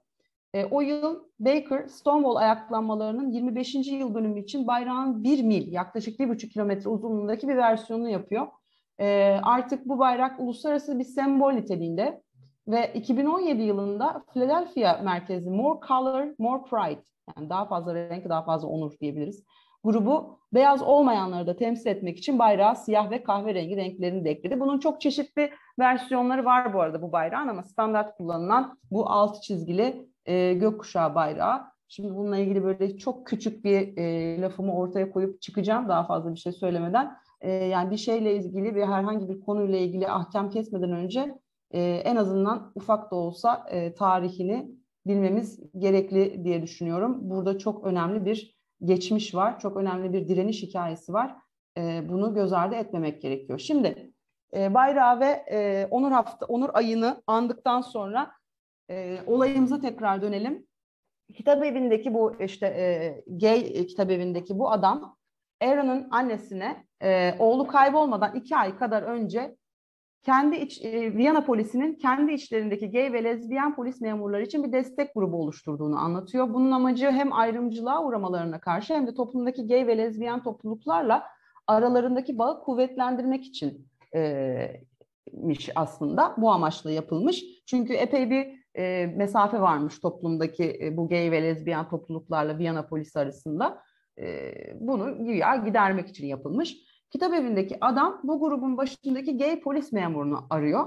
E, o yıl Baker, Stonewall ayaklanmalarının 25. yıl dönümü için bayrağın 1 mil, yaklaşık 1,5 kilometre uzunluğundaki bir versiyonunu yapıyor. E, artık bu bayrak uluslararası bir sembol niteliğinde ve 2017 yılında Philadelphia merkezli More Color, More Pride, yani daha fazla renk, daha fazla onur diyebiliriz grubu beyaz olmayanları da temsil etmek için bayrağı siyah ve kahverengi renklerini de ekledi. Bunun çok çeşitli versiyonları var bu arada bu bayrağın ama standart kullanılan bu altı çizgili e, gökkuşağı bayrağı. Şimdi bununla ilgili böyle çok küçük bir e, lafımı ortaya koyup çıkacağım daha fazla bir şey söylemeden. E, yani bir şeyle ilgili bir herhangi bir konuyla ilgili ahkam kesmeden önce e, en azından ufak da olsa e, tarihini bilmemiz gerekli diye düşünüyorum. Burada çok önemli bir geçmiş var. Çok önemli bir direniş hikayesi var. E, bunu göz ardı etmemek gerekiyor. Şimdi e, bayrağı ve e, onur hafta onur ayını andıktan sonra e, olayımıza tekrar dönelim. Kitap evindeki bu işte e, gay kitap evindeki bu adam Aaron'ın annesine e, oğlu kaybolmadan iki ay kadar önce kendi iç, e, Viyana polisinin kendi içlerindeki gay ve lezbiyen polis memurları için bir destek grubu oluşturduğunu anlatıyor. Bunun amacı hem ayrımcılığa uğramalarına karşı hem de toplumdaki gay ve lezbiyen topluluklarla aralarındaki bağı kuvvetlendirmek için e, miş aslında bu amaçla yapılmış. Çünkü epey bir e, mesafe varmış toplumdaki e, bu gay ve lezbiyen topluluklarla Viyana polisi arasında. E, bunu güya gidermek için yapılmış. Kitap evindeki adam bu grubun başındaki gay polis memurunu arıyor.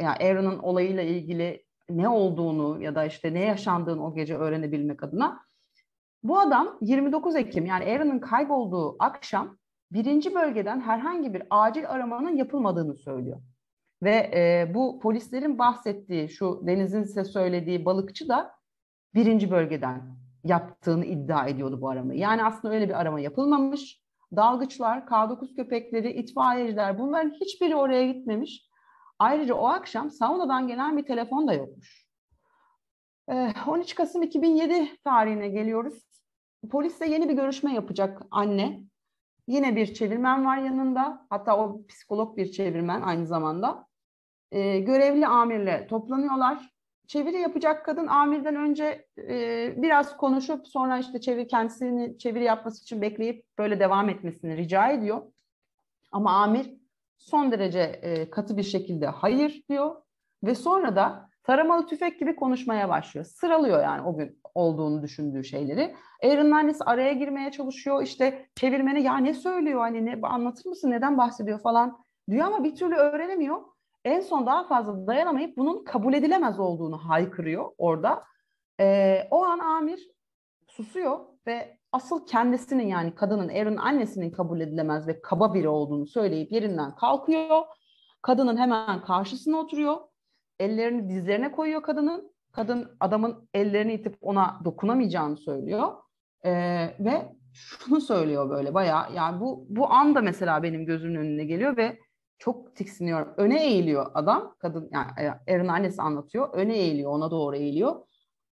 Yani Aaron'ın olayıyla ilgili ne olduğunu ya da işte ne yaşandığını o gece öğrenebilmek adına. Bu adam 29 Ekim yani Aaron'ın kaybolduğu akşam birinci bölgeden herhangi bir acil aramanın yapılmadığını söylüyor. Ve e, bu polislerin bahsettiği şu Deniz'in size söylediği balıkçı da birinci bölgeden yaptığını iddia ediyordu bu aramayı. Yani aslında öyle bir arama yapılmamış dalgıçlar, K9 köpekleri, itfaiyeciler bunların hiçbiri oraya gitmemiş. Ayrıca o akşam saunadan gelen bir telefon da yokmuş. 13 ee, Kasım 2007 tarihine geliyoruz. Polisle yeni bir görüşme yapacak anne. Yine bir çevirmen var yanında. Hatta o psikolog bir çevirmen aynı zamanda. Ee, görevli amirle toplanıyorlar çeviri yapacak kadın amirden önce e, biraz konuşup sonra işte çeviri kendisini çeviri yapması için bekleyip böyle devam etmesini rica ediyor. Ama amir son derece e, katı bir şekilde hayır diyor ve sonra da taramalı tüfek gibi konuşmaya başlıyor. Sıralıyor yani o gün olduğunu düşündüğü şeyleri. Aaron'ın annesi araya girmeye çalışıyor. İşte çevirmeni ya ne söylüyor hani ne anlatır mısın neden bahsediyor falan diyor ama bir türlü öğrenemiyor en son daha fazla dayanamayıp bunun kabul edilemez olduğunu haykırıyor orada. E, o an amir susuyor ve asıl kendisinin yani kadının Aaron'ın annesinin kabul edilemez ve kaba biri olduğunu söyleyip yerinden kalkıyor. Kadının hemen karşısına oturuyor. Ellerini dizlerine koyuyor kadının. Kadın adamın ellerini itip ona dokunamayacağını söylüyor. Ee, ve şunu söylüyor böyle bayağı yani bu bu anda mesela benim gözümün önüne geliyor ve çok tiksiniyorum. Öne eğiliyor adam. Kadın yani Aaron annesi anlatıyor. Öne eğiliyor, ona doğru eğiliyor.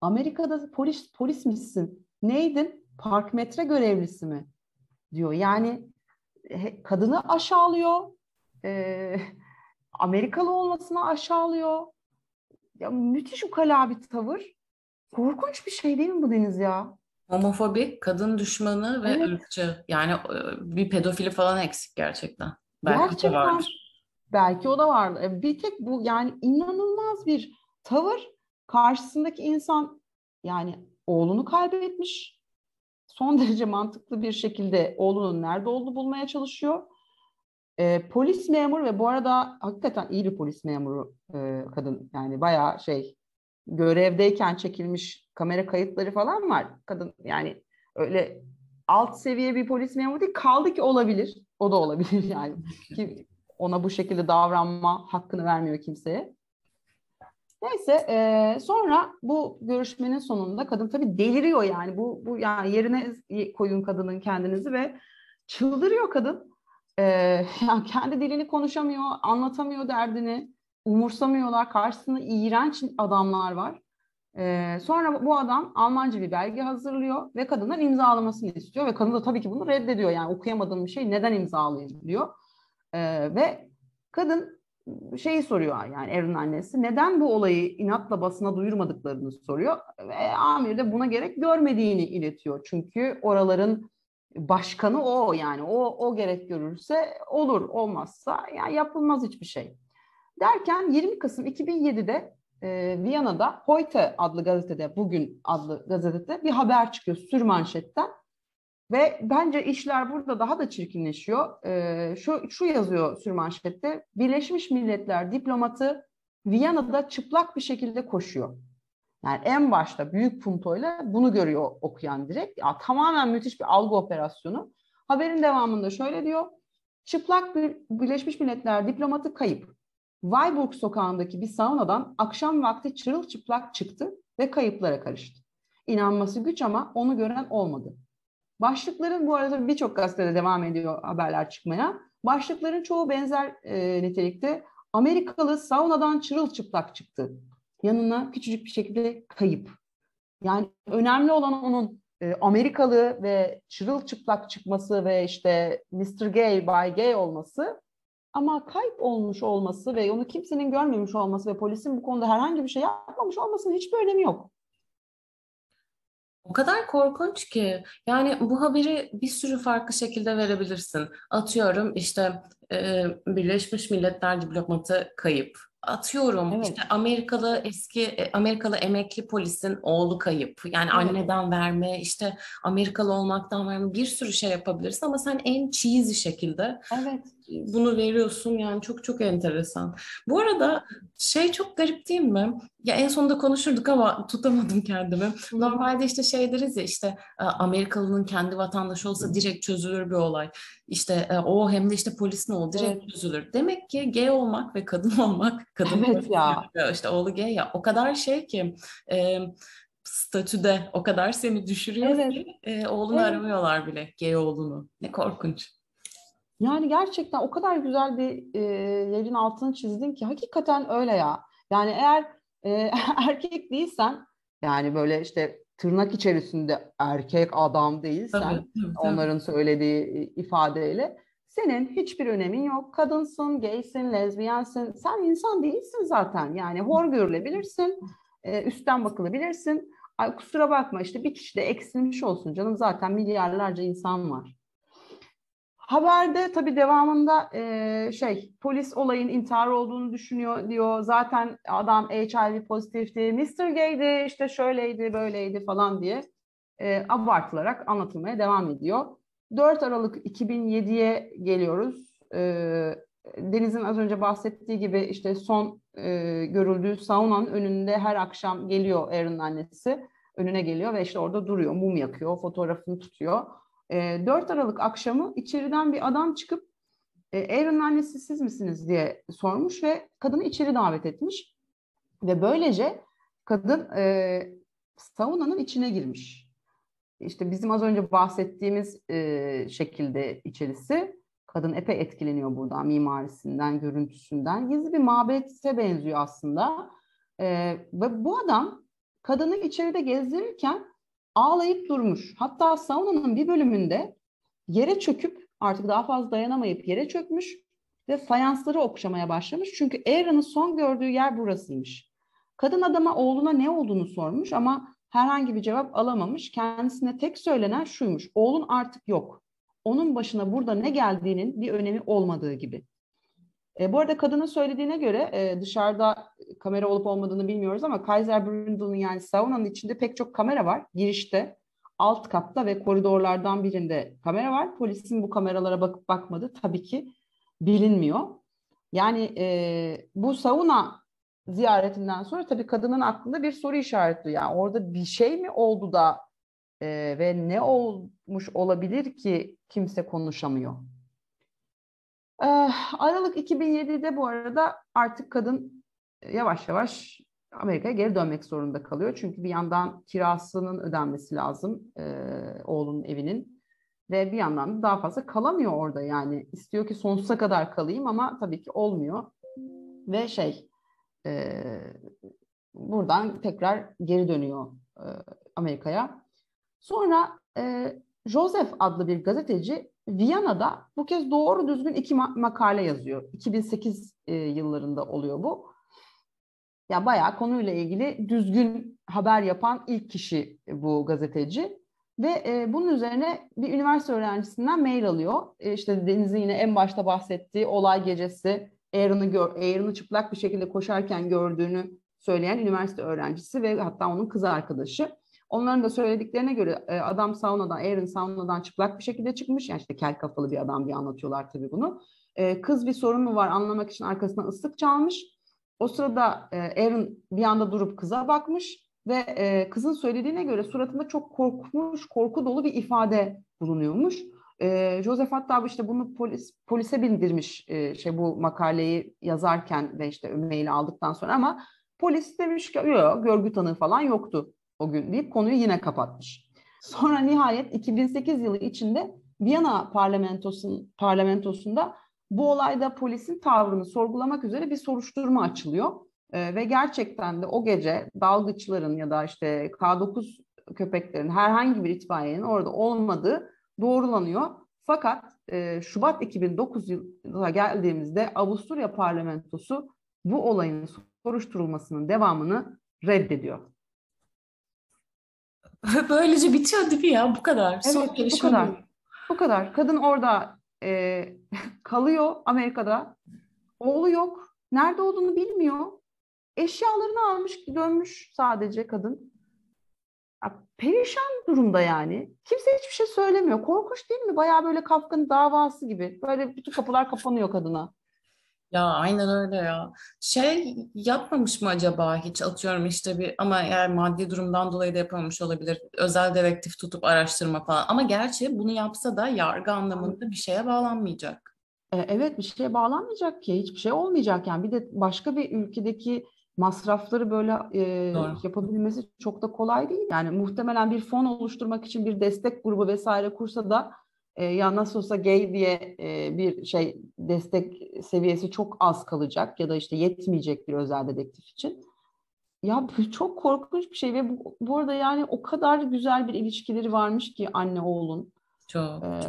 Amerika'da polis polis misin? Neydin? Park metre görevlisi mi? Diyor. Yani kadını aşağılıyor. E, Amerikalı olmasına aşağılıyor. Ya müthiş ukala bir tavır. Korkunç bir şey değil mi bu Deniz ya? Homofobik, kadın düşmanı ve evet. ırkçı. Yani bir pedofili falan eksik gerçekten. Belki gerçekten. O vardır. Belki o da var. E, bir tek bu yani inanılmaz bir tavır. Karşısındaki insan yani oğlunu kaybetmiş. Son derece mantıklı bir şekilde oğlunun nerede olduğunu bulmaya çalışıyor. E, polis memuru ve bu arada hakikaten iyi bir polis memuru e, kadın. Yani bayağı şey görevdeyken çekilmiş kamera kayıtları falan var. Kadın yani öyle alt seviye bir polis memuru değil. Kaldı ki olabilir. O da olabilir yani. Ki ona bu şekilde davranma hakkını vermiyor kimseye. Neyse e, sonra bu görüşmenin sonunda kadın tabii deliriyor yani bu bu yani yerine koyun kadının kendinizi ve çıldırıyor kadın. E, yani kendi dilini konuşamıyor, anlatamıyor derdini, umursamıyorlar. Karşısında iğrenç adamlar var. E, sonra bu adam Almanca bir belge hazırlıyor ve kadından imzalamasını istiyor ve kadın da tabii ki bunu reddediyor. Yani okuyamadığım bir şey neden imzalayayım diyor. E, ve kadın şeyi soruyor yani Aaron'ın annesi neden bu olayı inatla basına duyurmadıklarını soruyor ve amir de buna gerek görmediğini iletiyor. Çünkü oraların başkanı o yani o o gerek görürse olur olmazsa yani yapılmaz hiçbir şey. Derken 20 Kasım 2007'de e, Viyana'da Heute adlı gazetede bugün adlı gazetede bir haber çıkıyor sür manşetten ve bence işler burada daha da çirkinleşiyor. Ee, şu, şu yazıyor sürmanşette. Birleşmiş Milletler diplomatı Viyana'da çıplak bir şekilde koşuyor. Yani en başta büyük puntoyla bunu görüyor okuyan direkt. Ya, tamamen müthiş bir algı operasyonu. Haberin devamında şöyle diyor. Çıplak bir Birleşmiş Milletler diplomatı kayıp. Weiburg sokağındaki bir saunadan akşam vakti çırılçıplak çıktı ve kayıplara karıştı. İnanması güç ama onu gören olmadı. Başlıkların bu arada birçok gazetede devam ediyor haberler çıkmaya. Başlıkların çoğu benzer e, nitelikte. Amerikalı saunadan çırılçıplak çıktı. Yanına küçücük bir şekilde kayıp. Yani önemli olan onun e, Amerikalı ve çırılçıplak çıkması ve işte Mr. Gay, Bay Gay olması ama kayıp olmuş olması ve onu kimsenin görmemiş olması ve polisin bu konuda herhangi bir şey yapmamış olmasının hiçbir önemi yok. O kadar korkunç ki yani bu haberi bir sürü farklı şekilde verebilirsin. Atıyorum işte e, Birleşmiş Milletler diplomatı kayıp. Atıyorum evet. işte Amerikalı eski e, Amerikalı emekli polisin oğlu kayıp. Yani evet. anneden verme, işte Amerikalı olmaktan verme bir sürü şey yapabilirsin ama sen en cheesy şekilde evet. Bunu veriyorsun. Yani çok çok enteresan. Bu arada şey çok garip değil mi? Ya en sonunda konuşurduk ama tutamadım kendimi. Normalde işte şey deriz ya işte e, Amerikalının kendi vatandaşı olsa direkt çözülür bir olay. İşte e, o hem de işte polis ne oldu direkt evet. çözülür. Demek ki gay olmak ve kadın olmak, kadın evet ya. işte oğlu gay ya o kadar şey ki e, statüde o kadar seni düşürüyor evet. ki e, oğlunu evet. aramıyorlar bile gay oğlunu. Ne korkunç. Yani gerçekten o kadar güzel bir e, yerin altını çizdin ki hakikaten öyle ya. Yani eğer e, erkek değilsen yani böyle işte tırnak içerisinde erkek adam değilsen tabii, tabii, tabii. onların söylediği ifadeyle senin hiçbir önemin yok. Kadınsın, gaysin, lezbiyensin. Sen insan değilsin zaten. Yani hor görülebilirsin. E, üstten bakılabilirsin. Ay kusura bakma işte bir kişi de eksilmiş olsun canım zaten milyarlarca insan var. Haberde tabii devamında e, şey polis olayın intihar olduğunu düşünüyor diyor. Zaten adam HIV pozitifti, Mr. Gay'di, işte şöyleydi, böyleydi falan diye e, abartılarak anlatılmaya devam ediyor. 4 Aralık 2007'ye geliyoruz. E, Deniz'in az önce bahsettiği gibi işte son e, görüldüğü saunanın önünde her akşam geliyor Aaron'ın annesi. Önüne geliyor ve işte orada duruyor, mum yakıyor, fotoğrafını tutuyor. E, 4 Aralık akşamı içeriden bir adam çıkıp e, Aaron'ın annesi siz misiniz diye sormuş ve kadını içeri davet etmiş. Ve böylece kadın e, saunanın içine girmiş. İşte bizim az önce bahsettiğimiz e, şekilde içerisi. Kadın epey etkileniyor buradan, mimarisinden, görüntüsünden. Gizli bir mabete benziyor aslında. E, ve bu adam kadını içeride gezdirirken ağlayıp durmuş. Hatta saunanın bir bölümünde yere çöküp artık daha fazla dayanamayıp yere çökmüş ve fayansları okşamaya başlamış. Çünkü Aaron'ın son gördüğü yer burasıymış. Kadın adama oğluna ne olduğunu sormuş ama herhangi bir cevap alamamış. Kendisine tek söylenen şuymuş. Oğlun artık yok. Onun başına burada ne geldiğinin bir önemi olmadığı gibi. E, bu arada kadının söylediğine göre e, dışarıda kamera olup olmadığını bilmiyoruz ama Kaiser Bründel'in yani saunanın içinde pek çok kamera var. Girişte, alt katta ve koridorlardan birinde kamera var. Polisin bu kameralara bakıp bakmadı tabii ki bilinmiyor. Yani e, bu sauna ziyaretinden sonra tabii kadının aklında bir soru işareti. Yani orada bir şey mi oldu da e, ve ne olmuş olabilir ki kimse konuşamıyor? E, Aralık 2007'de bu arada artık kadın yavaş yavaş Amerika'ya geri dönmek zorunda kalıyor. Çünkü bir yandan kirasının ödenmesi lazım e, oğlunun evinin. Ve bir yandan da daha fazla kalamıyor orada yani. istiyor ki sonsuza kadar kalayım ama tabii ki olmuyor. Ve şey e, buradan tekrar geri dönüyor e, Amerika'ya. Sonra e, Joseph adlı bir gazeteci Viyana'da bu kez doğru düzgün iki ma- makale yazıyor. 2008 e, yıllarında oluyor bu. Ya bayağı konuyla ilgili düzgün haber yapan ilk kişi bu gazeteci. Ve e, bunun üzerine bir üniversite öğrencisinden mail alıyor. E, işte Deniz'in yine en başta bahsettiği olay gecesi Aaron'ı gör, Aaron'ı çıplak bir şekilde koşarken gördüğünü söyleyen üniversite öğrencisi ve hatta onun kız arkadaşı. Onların da söylediklerine göre e, adam saunadan, Aaron saunadan çıplak bir şekilde çıkmış. Yani işte kel kafalı bir adam diye anlatıyorlar tabii bunu. E, kız bir sorun mu var anlamak için arkasından ıslık çalmış. O sırada e, Aaron bir anda durup kıza bakmış ve kızın söylediğine göre suratında çok korkmuş, korku dolu bir ifade bulunuyormuş. E, Joseph hatta işte bunu polis polise bildirmiş e, şey bu makaleyi yazarken ve işte maili aldıktan sonra ama polis demiş ki yok görgü tanığı falan yoktu o gün deyip konuyu yine kapatmış. Sonra nihayet 2008 yılı içinde Viyana parlamentosun, parlamentosunda bu olayda polisin tavrını sorgulamak üzere bir soruşturma açılıyor. E, ve gerçekten de o gece dalgıçların ya da işte K9 köpeklerin herhangi bir itfaiyenin orada olmadığı doğrulanıyor. Fakat e, Şubat 2009 yılına geldiğimizde Avusturya parlamentosu bu olayın soruşturulmasının devamını reddediyor. Böylece bitiyor değil mi ya? Bu kadar. Evet, Son bu kadar. Bu. bu kadar. Kadın orada e, kalıyor Amerika'da. Oğlu yok. Nerede olduğunu bilmiyor. Eşyalarını almış dönmüş sadece kadın perişan durumda yani. Kimse hiçbir şey söylemiyor. Korkunç değil mi? Bayağı böyle Kafka'nın davası gibi. Böyle bütün kapılar kapanıyor kadına. Ya aynen öyle ya. Şey yapmamış mı acaba hiç atıyorum işte bir ama eğer maddi durumdan dolayı da yapamamış olabilir. Özel dedektif tutup araştırma falan. Ama gerçi bunu yapsa da yargı anlamında bir şeye bağlanmayacak. E, evet bir şeye bağlanmayacak ki. Hiçbir şey olmayacak yani. Bir de başka bir ülkedeki masrafları böyle e, yapabilmesi çok da kolay değil. Yani muhtemelen bir fon oluşturmak için bir destek grubu vesaire kursa da e, ya nasıl olsa gay diye e, bir şey destek seviyesi çok az kalacak ya da işte yetmeyecek bir özel dedektif için. Ya çok korkunç bir şey ve bu, bu arada yani o kadar güzel bir ilişkileri varmış ki anne oğlun. Çok. Ee,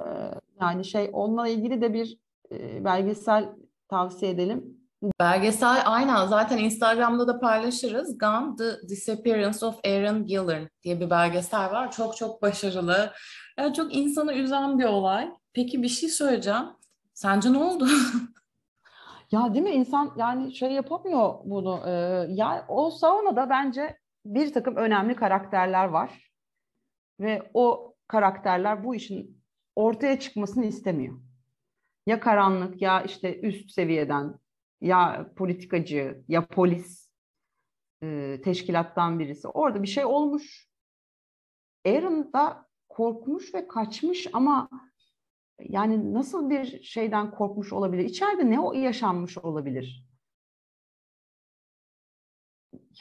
yani şey onunla ilgili de bir e, belgesel tavsiye edelim. Belgesel aynen zaten Instagram'da da paylaşırız. Gone, The Disappearance of Aaron Gillern diye bir belgesel var. Çok çok başarılı. Yani çok insanı üzen bir olay. Peki bir şey söyleyeceğim. Sence ne oldu? ya değil mi insan yani şey yapamıyor bunu. Ee, ya o saunada bence bir takım önemli karakterler var. Ve o karakterler bu işin ortaya çıkmasını istemiyor. ya karanlık ya işte üst seviyeden ya politikacı ya polis e, teşkilattan birisi. Orada bir şey olmuş. Aaron da korkmuş ve kaçmış ama yani nasıl bir şeyden korkmuş olabilir? İçeride ne o yaşanmış olabilir?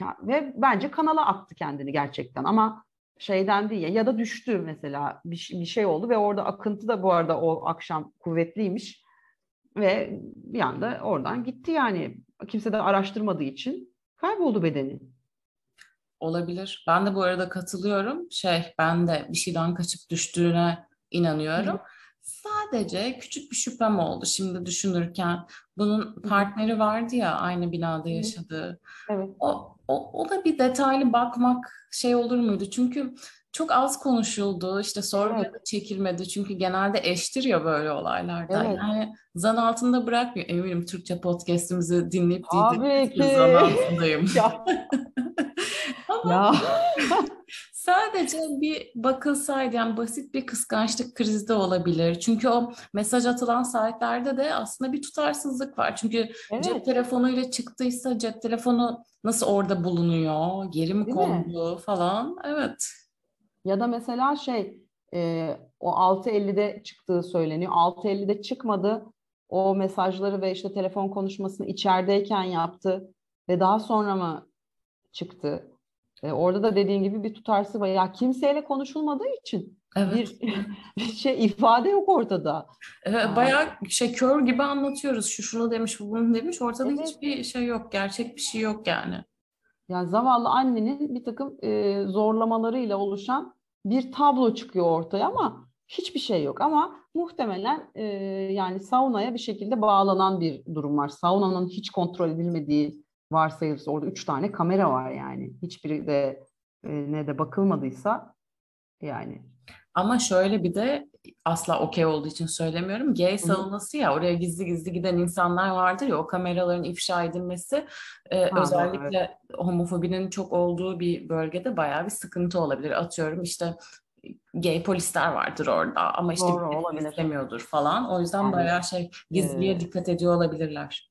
Ya, ve bence kanala attı kendini gerçekten ama şeyden değil ya da düştü mesela bir, bir şey oldu ve orada akıntı da bu arada o akşam kuvvetliymiş ve bir anda oradan gitti yani kimse de araştırmadığı için kayboldu bedeni. Olabilir. Ben de bu arada katılıyorum. Şey ben de bir şeyden kaçıp düştüğüne inanıyorum. Hı. Sadece küçük bir şüphem oldu şimdi düşünürken. Bunun partneri vardı ya aynı binada yaşadığı. Evet. O, o, o da bir detaylı bakmak şey olur muydu? Çünkü çok az konuşuldu. İşte sorguya evet. çekilmedi. Çünkü genelde eştir ya böyle olaylarda. Evet. Yani zan altında bırakmıyor. Eminim Türkçe podcast'imizi dinleyip diyeceksiniz zan altındayım. Ama ya. sadece bir bakılsaydı yani basit bir kıskançlık krizi de olabilir. Çünkü o mesaj atılan saatlerde de aslında bir tutarsızlık var. Çünkü evet. cep telefonuyla çıktıysa cep telefonu nasıl orada bulunuyor? Geri mi Değil kondu mi? falan? Evet. Ya da mesela şey e, o 6.50'de çıktığı söyleniyor. 6.50'de çıkmadı. O mesajları ve işte telefon konuşmasını içerideyken yaptı ve daha sonra mı çıktı? E, orada da dediğin gibi bir tutarsız var. Ya kimseyle konuşulmadığı için evet. bir, bir şey ifade yok ortada. Evet, bayağı şey kör gibi anlatıyoruz. Şu şunu demiş, bu bunu demiş. Ortada evet. hiçbir şey yok. Gerçek bir şey yok yani. Yani zavallı annenin bir takım e, zorlamalarıyla oluşan bir tablo çıkıyor ortaya ama hiçbir şey yok. Ama muhtemelen e, yani saunaya bir şekilde bağlanan bir durum var. Saunanın hiç kontrol edilmediği varsayılırsa orada üç tane kamera var yani. Hiçbiri de e, ne de bakılmadıysa yani. Ama şöyle bir de asla okey olduğu için söylemiyorum. Gay savunması ya oraya gizli gizli giden insanlar vardır ya o kameraların ifşa edilmesi e, ha, özellikle evet. homofobinin çok olduğu bir bölgede bayağı bir sıkıntı olabilir. Atıyorum işte gay polisler vardır orada ama işte Doğru, istemiyordur falan. O yüzden yani, bayağı şey gizliye e, dikkat ediyor olabilirler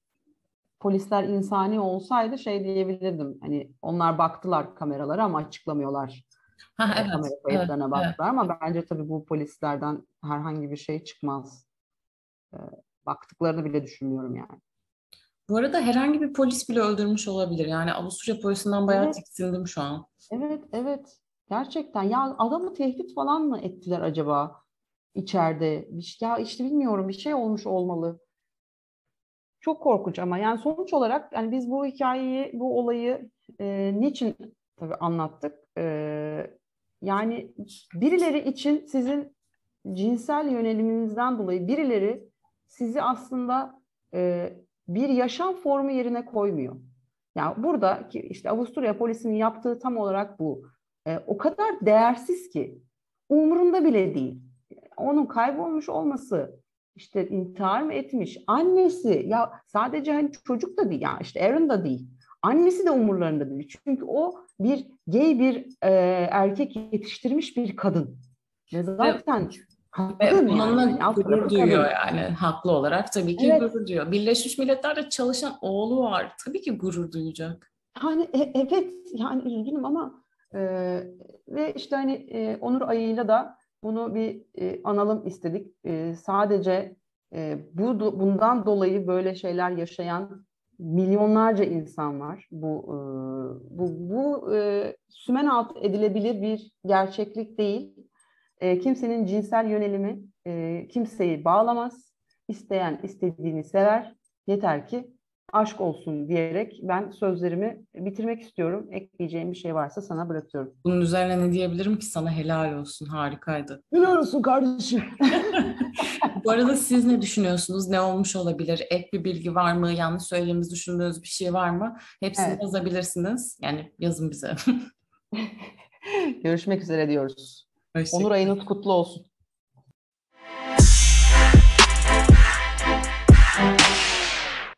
polisler insani olsaydı şey diyebilirdim. Hani onlar baktılar kameralara ama açıklamıyorlar. Ha, evet, kamera kayıtlarına evet, baktılar evet. ama bence tabii bu polislerden herhangi bir şey çıkmaz. E, baktıklarını bile düşünmüyorum yani. Bu arada herhangi bir polis bile öldürmüş olabilir. Yani Avusturya polisinden bayağı evet. tiksindim şu an. Evet, evet. Gerçekten. Ya adamı tehdit falan mı ettiler acaba içeride? Ya işte bilmiyorum bir şey olmuş olmalı. Çok korkunç ama yani sonuç olarak yani biz bu hikayeyi, bu olayı e, niçin tabii anlattık? E, yani birileri için sizin cinsel yöneliminizden dolayı birileri sizi aslında e, bir yaşam formu yerine koymuyor. Yani burada ki işte Avusturya polisinin yaptığı tam olarak bu. E, o kadar değersiz ki umurunda bile değil. Onun kaybolmuş olması, işte intihar mı etmiş? Annesi ya sadece hani çocuk da değil ya işte Aaron da değil. Annesi de umurlarında değil. Çünkü o bir gay bir e, erkek yetiştirmiş bir kadın. Ve zaten Ve bununla yani, gurur duyuyor yani haklı olarak tabii ki evet. gurur duyuyor. Birleşmiş Milletler'de çalışan oğlu var. Tabii ki gurur duyacak. Yani e, evet yani üzgünüm ama e, ve işte hani e, Onur ayıyla da bunu bir e, analım istedik. E, sadece e, bu bundan dolayı böyle şeyler yaşayan milyonlarca insan var. Bu e, bu bu e, sümen alt edilebilir bir gerçeklik değil. E, kimsenin cinsel yönelimi kimseyi bağlamaz. İsteyen istediğini sever. Yeter ki aşk olsun diyerek ben sözlerimi bitirmek istiyorum. Ekleyeceğim bir şey varsa sana bırakıyorum. Bunun üzerine ne diyebilirim ki sana helal olsun harikaydı. Helal olsun kardeşim. Bu arada siz ne düşünüyorsunuz? Ne olmuş olabilir? Ek bir bilgi var mı? Yanlış söylediğimiz düşündüğünüz bir şey var mı? Hepsini evet. yazabilirsiniz. Yani yazın bize. Görüşmek üzere diyoruz. Onur ayınız kutlu olsun.